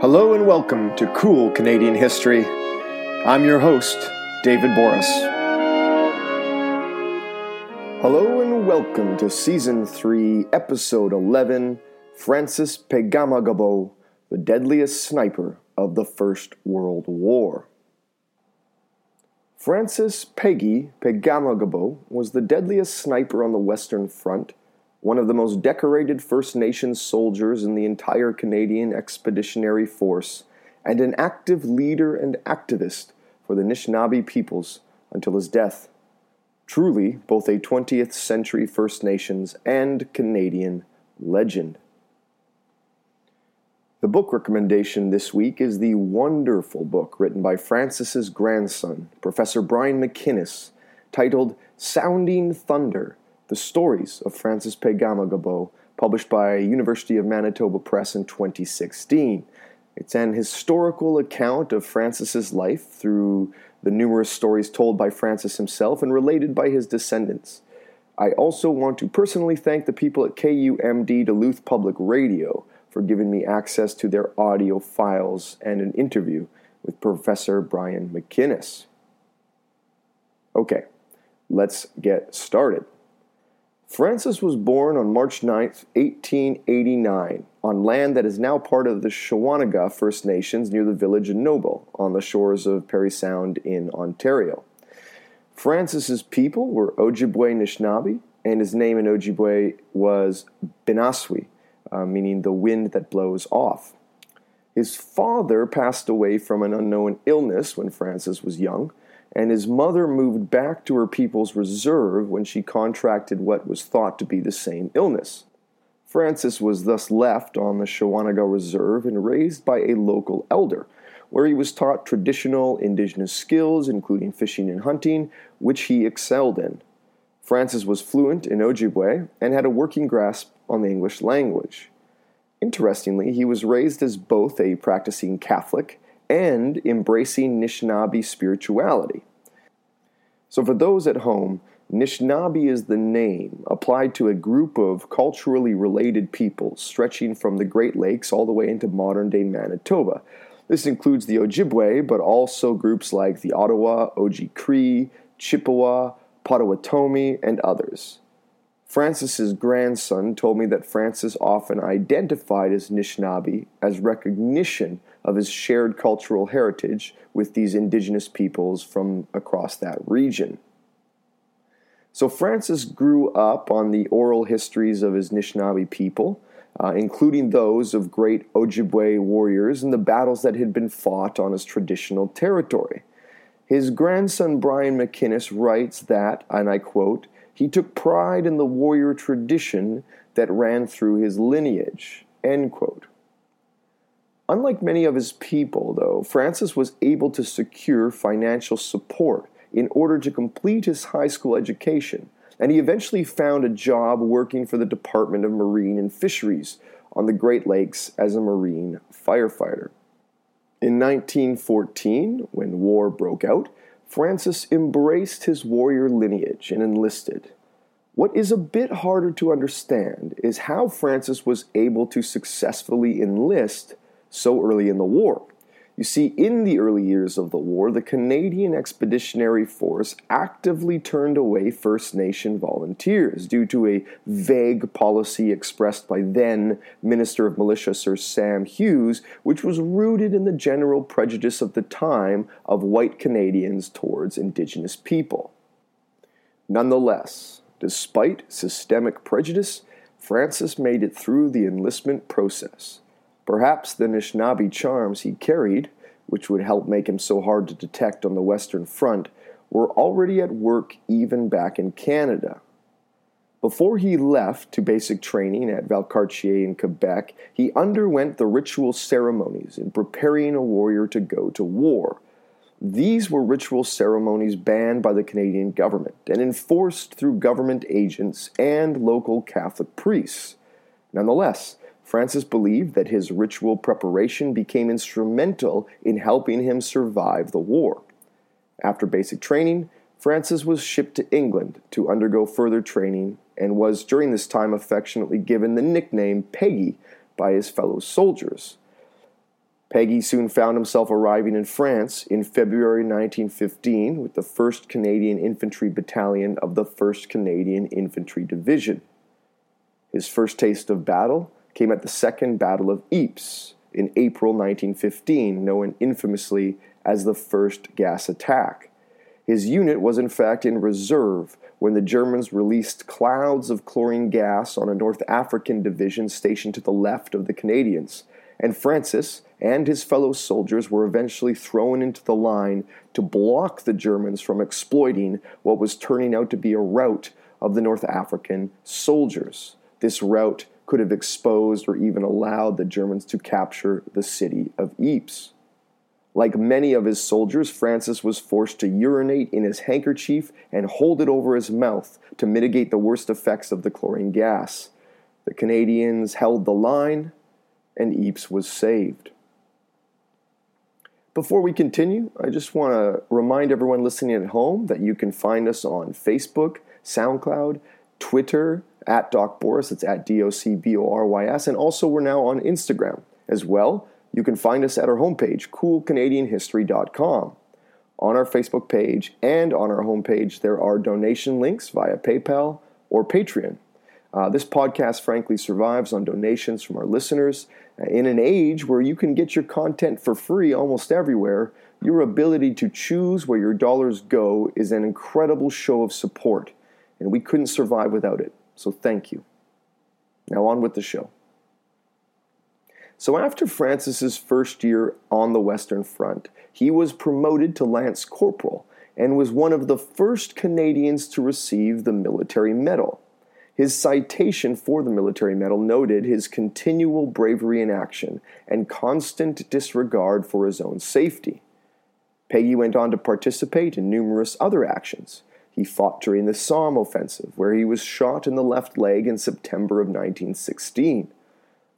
Hello and welcome to Cool Canadian History. I'm your host, David Borys. Hello and welcome to Season 3, Episode 11, Francis Pegahmagabow, the deadliest sniper of the First World War. Francis Peggy Pegahmagabow was the deadliest sniper on the Western Front, one of the most decorated First Nations soldiers in the entire Canadian Expeditionary Force, and an active leader and activist for the Anishinaabe peoples until his death. Truly, both a 20th century First Nations and Canadian legend. The book recommendation this week is the wonderful book written by Francis's grandson, Professor Brian McInnes, titled Sounding Thunder The Stories of Francis Pegahmagabow, published by University of Manitoba Press in 2016. It's an historical account of Francis's life through the numerous stories told by Francis himself and related by his descendants. I also want to personally thank the people at KUMD Duluth Public Radio for giving me access to their audio files and an interview with Professor Brian McInnes. Okay, let's get started. Francis was born on March 9, 1889, on land that is now part of the Shawanaga First Nations near the village of Nobel on the shores of Parry Sound in Ontario. Francis's people were Ojibwe Anishinaabe, and his name in Ojibwe was Binaswi, uh, meaning the wind that blows off. His father passed away from an unknown illness when Francis was young, and his mother moved back to her people's reserve when she contracted what was thought to be the same illness. Francis was thus left on the Shawanaga Reserve and raised by a local elder, where he was taught traditional indigenous skills, including fishing and hunting, which he excelled in. Francis was fluent in Ojibwe and had a working grasp on the English language. Interestingly, he was raised as both a practicing Catholic and embracing Anishinaabe spirituality. So, for those at home, Anishinaabe is the name applied to a group of culturally related peoples stretching from the Great Lakes all the way into modern day Manitoba. This includes the Ojibwe, but also groups like the Ottawa, Oji Cree, Chippewa, Potawatomi, and others. Francis's grandson told me that Francis often identified as Anishinaabe as recognition of his shared cultural heritage with these indigenous peoples from across that region. So Francis grew up on the oral histories of his Anishinaabe people, uh, including those of great Ojibwe warriors and the battles that had been fought on his traditional territory. His grandson Brian McInnes writes that, and I quote, he took pride in the warrior tradition that ran through his lineage. End quote. Unlike many of his people, though, Francis was able to secure financial support in order to complete his high school education, and he eventually found a job working for the Department of Marine and Fisheries on the Great Lakes as a marine firefighter. In 1914, when war broke out, Francis embraced his warrior lineage and enlisted. What is a bit harder to understand is how Francis was able to successfully enlist so early in the war. You see, in the early years of the war, the Canadian Expeditionary Force actively turned away First Nation volunteers due to a vague policy expressed by then Minister of Militia Sir Sam Hughes, which was rooted in the general prejudice of the time of white Canadians towards Indigenous people. Nonetheless, despite systemic prejudice, Francis made it through the enlistment process. Perhaps the Anishinaabe charms he carried, which would help make him so hard to detect on the Western Front, were already at work even back in Canada. Before he left to basic training at Valcartier in Quebec, he underwent the ritual ceremonies in preparing a warrior to go to war. These were ritual ceremonies banned by the Canadian government and enforced through government agents and local Catholic priests. Nonetheless, Francis believed that his ritual preparation became instrumental in helping him survive the war. After basic training, Francis was shipped to England to undergo further training and was during this time affectionately given the nickname Peggy by his fellow soldiers. Peggy soon found himself arriving in France in February 1915 with the 1st Canadian Infantry Battalion of the 1st Canadian Infantry Division. His first taste of battle came at the Second Battle of Ypres in April 1915, known infamously as the First Gas Attack. His unit was in fact in reserve when the Germans released clouds of chlorine gas on a North African division stationed to the left of the Canadians, and Francis and his fellow soldiers were eventually thrown into the line to block the Germans from exploiting what was turning out to be a rout of the North African soldiers. This rout could have exposed or even allowed the Germans to capture the city of Ypres. Like many of his soldiers, Francis was forced to urinate in his handkerchief and hold it over his mouth to mitigate the worst effects of the chlorine gas. The Canadians held the line, and Ypres was saved. Before we continue, I just want to remind everyone listening at home that you can find us on Facebook, SoundCloud, Twitter, at Doc Borys. It's at D O C B O R Y S. And also, we're now on Instagram as well. You can find us at our homepage, coolcanadianhistory.com. On our Facebook page and on our homepage, there are donation links via PayPal or Patreon. Uh, this podcast, frankly, survives on donations from our listeners. Uh, in an age where you can get your content for free almost everywhere, your ability to choose where your dollars go is an incredible show of support, and we couldn't survive without it. So thank you. Now on with the show. So after Francis's first year on the Western Front, he was promoted to lance corporal and was one of the first Canadians to receive the military medal. His citation for the military medal noted his continual bravery in action and constant disregard for his own safety. Peggy went on to participate in numerous other actions. He fought during the Somme offensive, where he was shot in the left leg in September of 1916.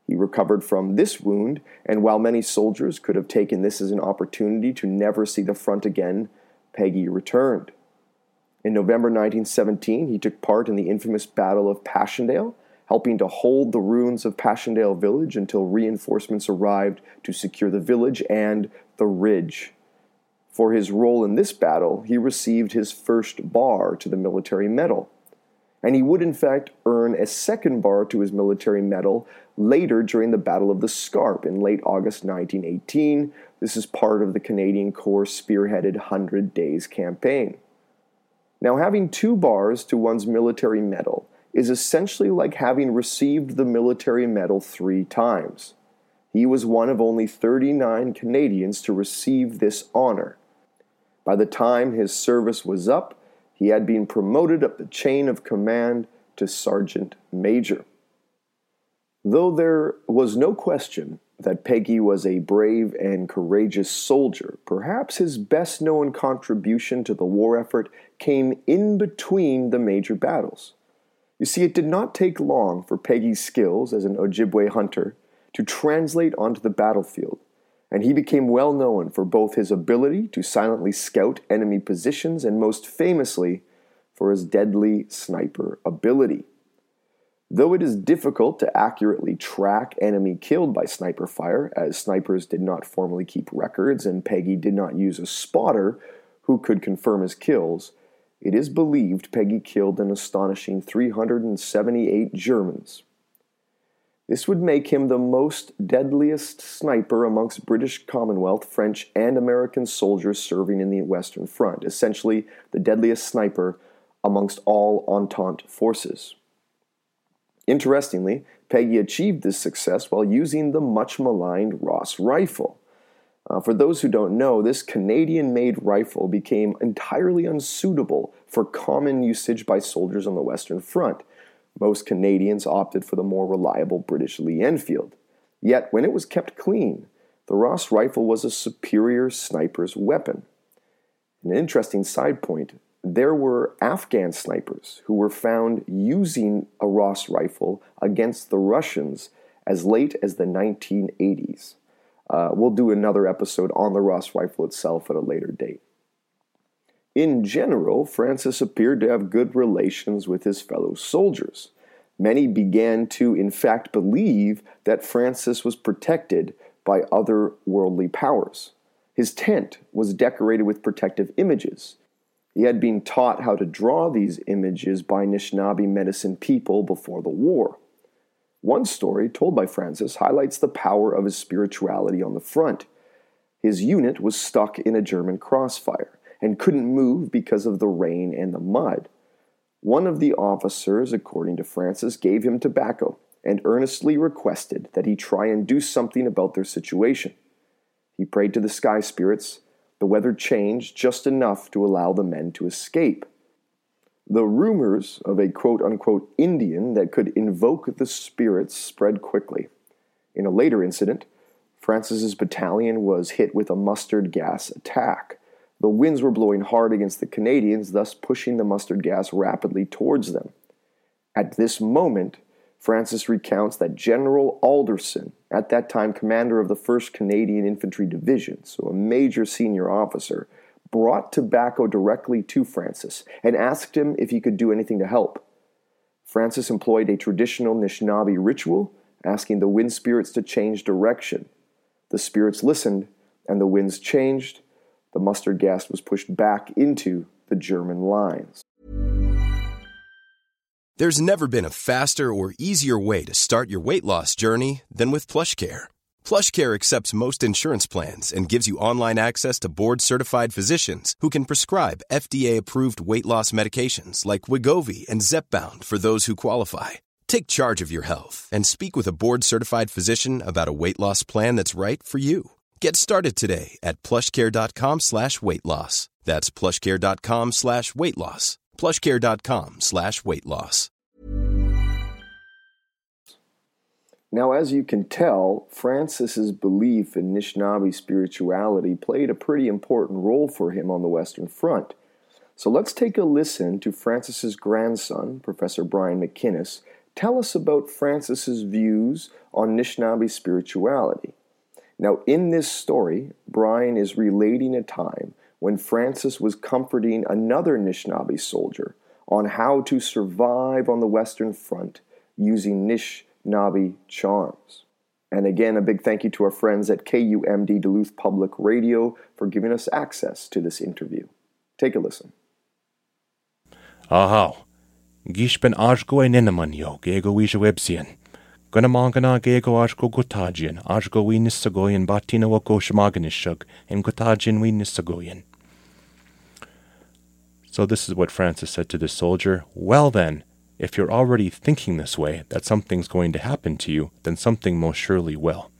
He recovered from this wound, and while many soldiers could have taken this as an opportunity to never see the front again, Peggy returned. In November 1917, he took part in the infamous Battle of Passchendaele, helping to hold the ruins of Passchendaele village until reinforcements arrived to secure the village and the ridge. For his role in this battle, he received his first bar to the military medal. And he would, in fact, earn a second bar to his military medal later during the Battle of the Scarpe in late August 1918. This is part of the Canadian Corps spearheaded 100 Days campaign. Now, having two bars to one's military medal is essentially like having received the military medal three times. He was one of only 39 Canadians to receive this honor. By the time his service was up, he had been promoted up the chain of command to sergeant major. Though there was no question that Peggy was a brave and courageous soldier, perhaps his best known contribution to the war effort came in between the major battles. You see, it did not take long for Peggy's skills as an Ojibwe hunter to translate onto the battlefield and he became well known for both his ability to silently scout enemy positions and most famously for his deadly sniper ability. Though it is difficult to accurately track enemy killed by sniper fire, as snipers did not formally keep records and Peggy did not use a spotter who could confirm his kills, it is believed Peggy killed an astonishing 378 Germans. This would make him the most deadliest sniper amongst British Commonwealth, French, and American soldiers serving in the Western Front, essentially the deadliest sniper amongst all Entente forces. Interestingly, Peggy achieved this success while using the much maligned Ross rifle. Uh, for those who don't know, this Canadian made rifle became entirely unsuitable for common usage by soldiers on the Western Front. Most Canadians opted for the more reliable British Lee Enfield. Yet, when it was kept clean, the Ross rifle was a superior sniper's weapon. An interesting side point there were Afghan snipers who were found using a Ross rifle against the Russians as late as the 1980s. Uh, we'll do another episode on the Ross rifle itself at a later date. In general, Francis appeared to have good relations with his fellow soldiers. Many began to, in fact, believe that Francis was protected by other worldly powers. His tent was decorated with protective images, he had been taught how to draw these images by Anishinaabe medicine people before the war. One story, told by Francis, highlights the power of his spirituality on the front. His unit was stuck in a German crossfire and couldn't move because of the rain and the mud. One of the officers, according to Francis, gave him tobacco and earnestly requested that he try and do something about their situation. He prayed to the sky spirits the weather changed just enough to allow the men to escape. The rumors of a quote unquote Indian that could invoke the spirits spread quickly. In a later incident, Francis's battalion was hit with a mustard gas attack. The winds were blowing hard against the Canadians, thus pushing the mustard gas rapidly towards them. At this moment, Francis recounts that General Alderson, at that time commander of the 1st Canadian Infantry Division, so a major senior officer, brought tobacco directly to Francis and asked him if he could do anything to help. Francis employed a traditional Anishinaabe ritual, asking the wind spirits to change direction. The spirits listened, and the winds changed. The mustard gas was pushed back into the German lines. There's never been a faster or easier way to start your weight loss journey than with PlushCare. PlushCare accepts most insurance plans and gives you online access to board-certified physicians who can prescribe FDA-approved weight loss medications like Wegovy and Zepbound for those who qualify. Take charge of your health and speak with a board-certified physician about a weight loss plan that's right for you. Get started today at plushcare.com slash weight loss. That's plushcare.com slash weight loss plushcare.com slash weight loss. Now, as you can tell, Francis's belief in Anishinaabe spirituality played a pretty important role for him on the Western Front. So let's take a listen to Francis's grandson, Professor Brian McInnes, tell us about Francis's views on Anishinaabe spirituality. Now, in this story, Brian is relating a time when Francis was comforting another Anishinaabe soldier on how to survive on the Western Front using Anishinaabe charms. And again, a big thank you to our friends at KUMD Duluth Public Radio for giving us access to this interview. Take a listen. Aha. Gishben Ashgo Enenamanyo, Gego Wisha Websian. Gunamangana Gego Ashgo Gotajian, Ashgo Winisagoyan Batina Wako Shamaganishug, and Gotajian Winisagoyan. So this is what Francis said to the soldier Well, then, if you're already thinking this way, that something's going to happen to you, then something most surely will.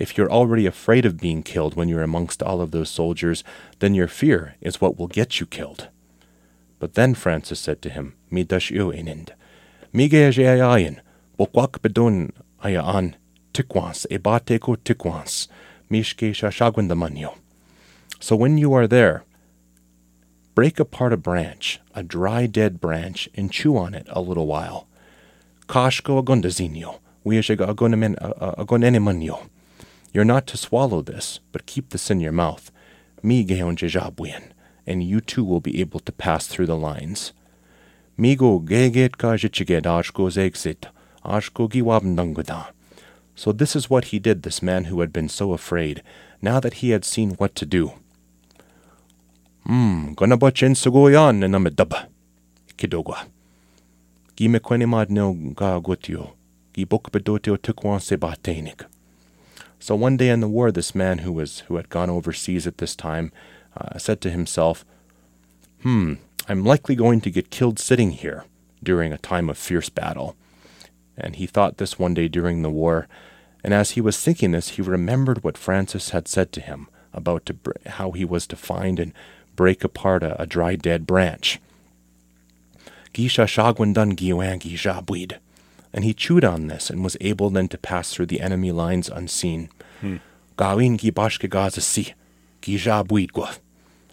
If you're already afraid of being killed when you're amongst all of those soldiers, then your fear is what will get you killed. But then Francis said to him, Midash inind, Mige ayin, bokwak bedun ayaan, tikwans, ebateko tikwans, mishke shashagwandamanyo. So when you are there, Break apart a branch, a dry dead branch, and chew on it a little while. Kashko agondazinyo, agonenemanyo. You're not to swallow this, but keep this in your mouth. Mi geon and you too will be able to pass through the lines. Migo geget ka jichigedashko zegsit, So this is what he did, this man who had been so afraid, now that he had seen what to do. Hmm, gonna butchin sugoyan namedaba. Kidogwa. Gi me kwene mad no ga gotio. Gi bok bedotio tukwan se batenik. So one day in the war, this man who was who had gone overseas at this time uh, said to himself, "Hmm, I'm likely going to get killed sitting here during a time of fierce battle." And he thought this one day during the war, and as he was thinking this, he remembered what Francis had said to him about to, how he was to find and break apart a, a dry dead branch. Gisha shagwandan giwang gisha buid and he chewed on this and was able then to pass through the enemy lines unseen. Hmm.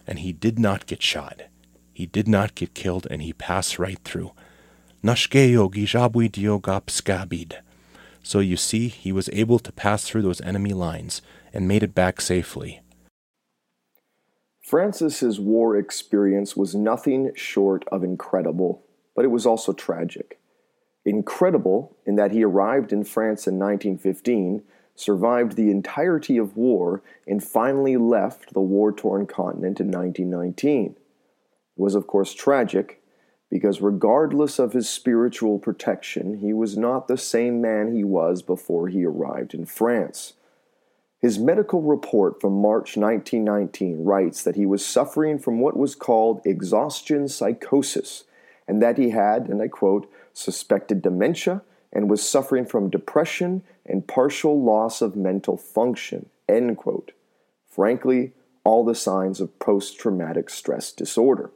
And he did not get shot. He did not get killed, and he passed right through. So you see, he was able to pass through those enemy lines and made it back safely. Francis's war experience was nothing short of incredible, but it was also tragic. Incredible in that he arrived in France in 1915, survived the entirety of war, and finally left the war torn continent in 1919. It was, of course, tragic because, regardless of his spiritual protection, he was not the same man he was before he arrived in France. His medical report from March 1919 writes that he was suffering from what was called exhaustion psychosis, and that he had, and I quote, suspected dementia, and was suffering from depression and partial loss of mental function. End quote. Frankly, all the signs of post traumatic stress disorder.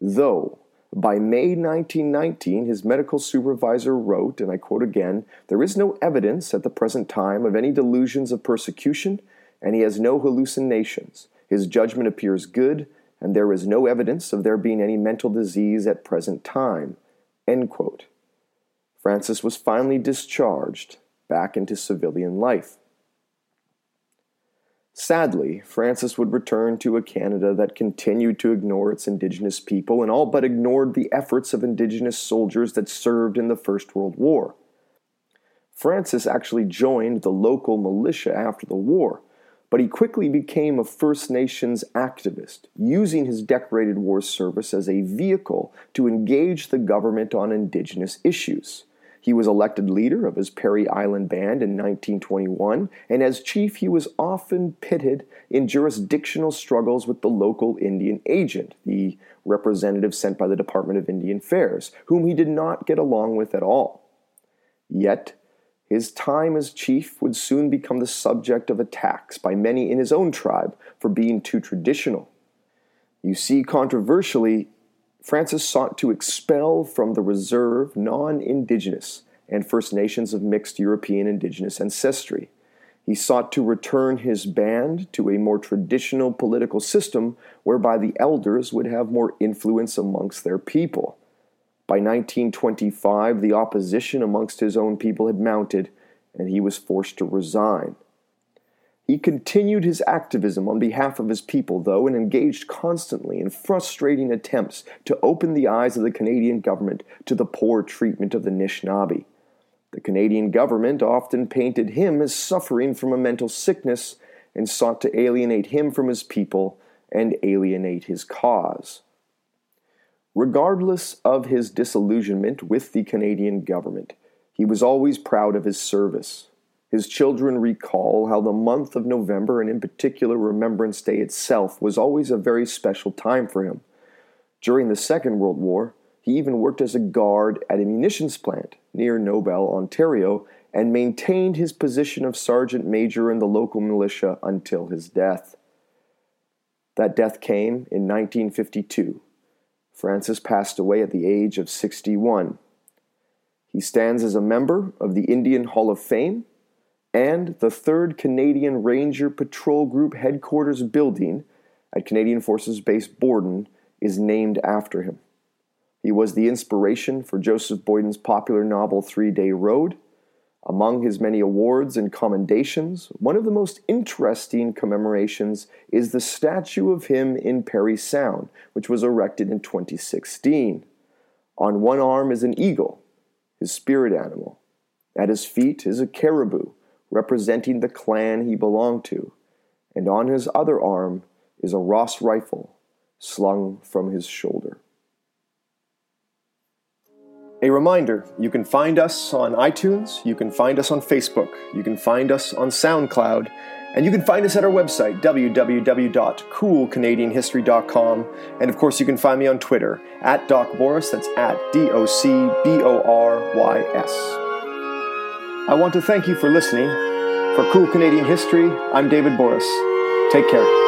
Though, by May 1919, his medical supervisor wrote, and I quote again, There is no evidence at the present time of any delusions of persecution, and he has no hallucinations. His judgment appears good, and there is no evidence of there being any mental disease at present time. End quote. Francis was finally discharged back into civilian life. Sadly, Francis would return to a Canada that continued to ignore its Indigenous people and all but ignored the efforts of Indigenous soldiers that served in the First World War. Francis actually joined the local militia after the war, but he quickly became a First Nations activist, using his decorated war service as a vehicle to engage the government on Indigenous issues. He was elected leader of his Parry Island Band in 1921, and as chief, he was often pitted in jurisdictional struggles with the local Indian agent, the representative sent by the Department of Indian Affairs, whom he did not get along with at all. Yet, his time as chief would soon become the subject of attacks by many in his own tribe for being too traditional. You see, controversially, Francis sought to expel from the reserve non indigenous and First Nations of mixed European indigenous ancestry. He sought to return his band to a more traditional political system whereby the elders would have more influence amongst their people. By 1925, the opposition amongst his own people had mounted, and he was forced to resign. He continued his activism on behalf of his people, though, and engaged constantly in frustrating attempts to open the eyes of the Canadian government to the poor treatment of the Anishinaabe. The Canadian government often painted him as suffering from a mental sickness and sought to alienate him from his people and alienate his cause. Regardless of his disillusionment with the Canadian government, he was always proud of his service. His children recall how the month of November, and in particular Remembrance Day itself, was always a very special time for him. During the Second World War, he even worked as a guard at a munitions plant near Nobel, Ontario, and maintained his position of sergeant major in the local militia until his death. That death came in 1952 Francis passed away at the age of 61. He stands as a member of the Indian Hall of Fame and the 3rd Canadian Ranger Patrol Group headquarters building at Canadian Forces Base Borden is named after him. He was the inspiration for Joseph Boyden's popular novel Three Day Road among his many awards and commendations, one of the most interesting commemorations is the statue of him in Parry Sound, which was erected in 2016. On one arm is an eagle, his spirit animal. At his feet is a caribou, representing the clan he belonged to, and on his other arm is a Ross rifle slung from his shoulder. A reminder you can find us on iTunes, you can find us on Facebook, you can find us on SoundCloud, and you can find us at our website, www.coolcanadianhistory.com. And of course, you can find me on Twitter at Doc Borys, that's at D O C B O R Y S. I want to thank you for listening. For Cool Canadian History, I'm David Borys. Take care.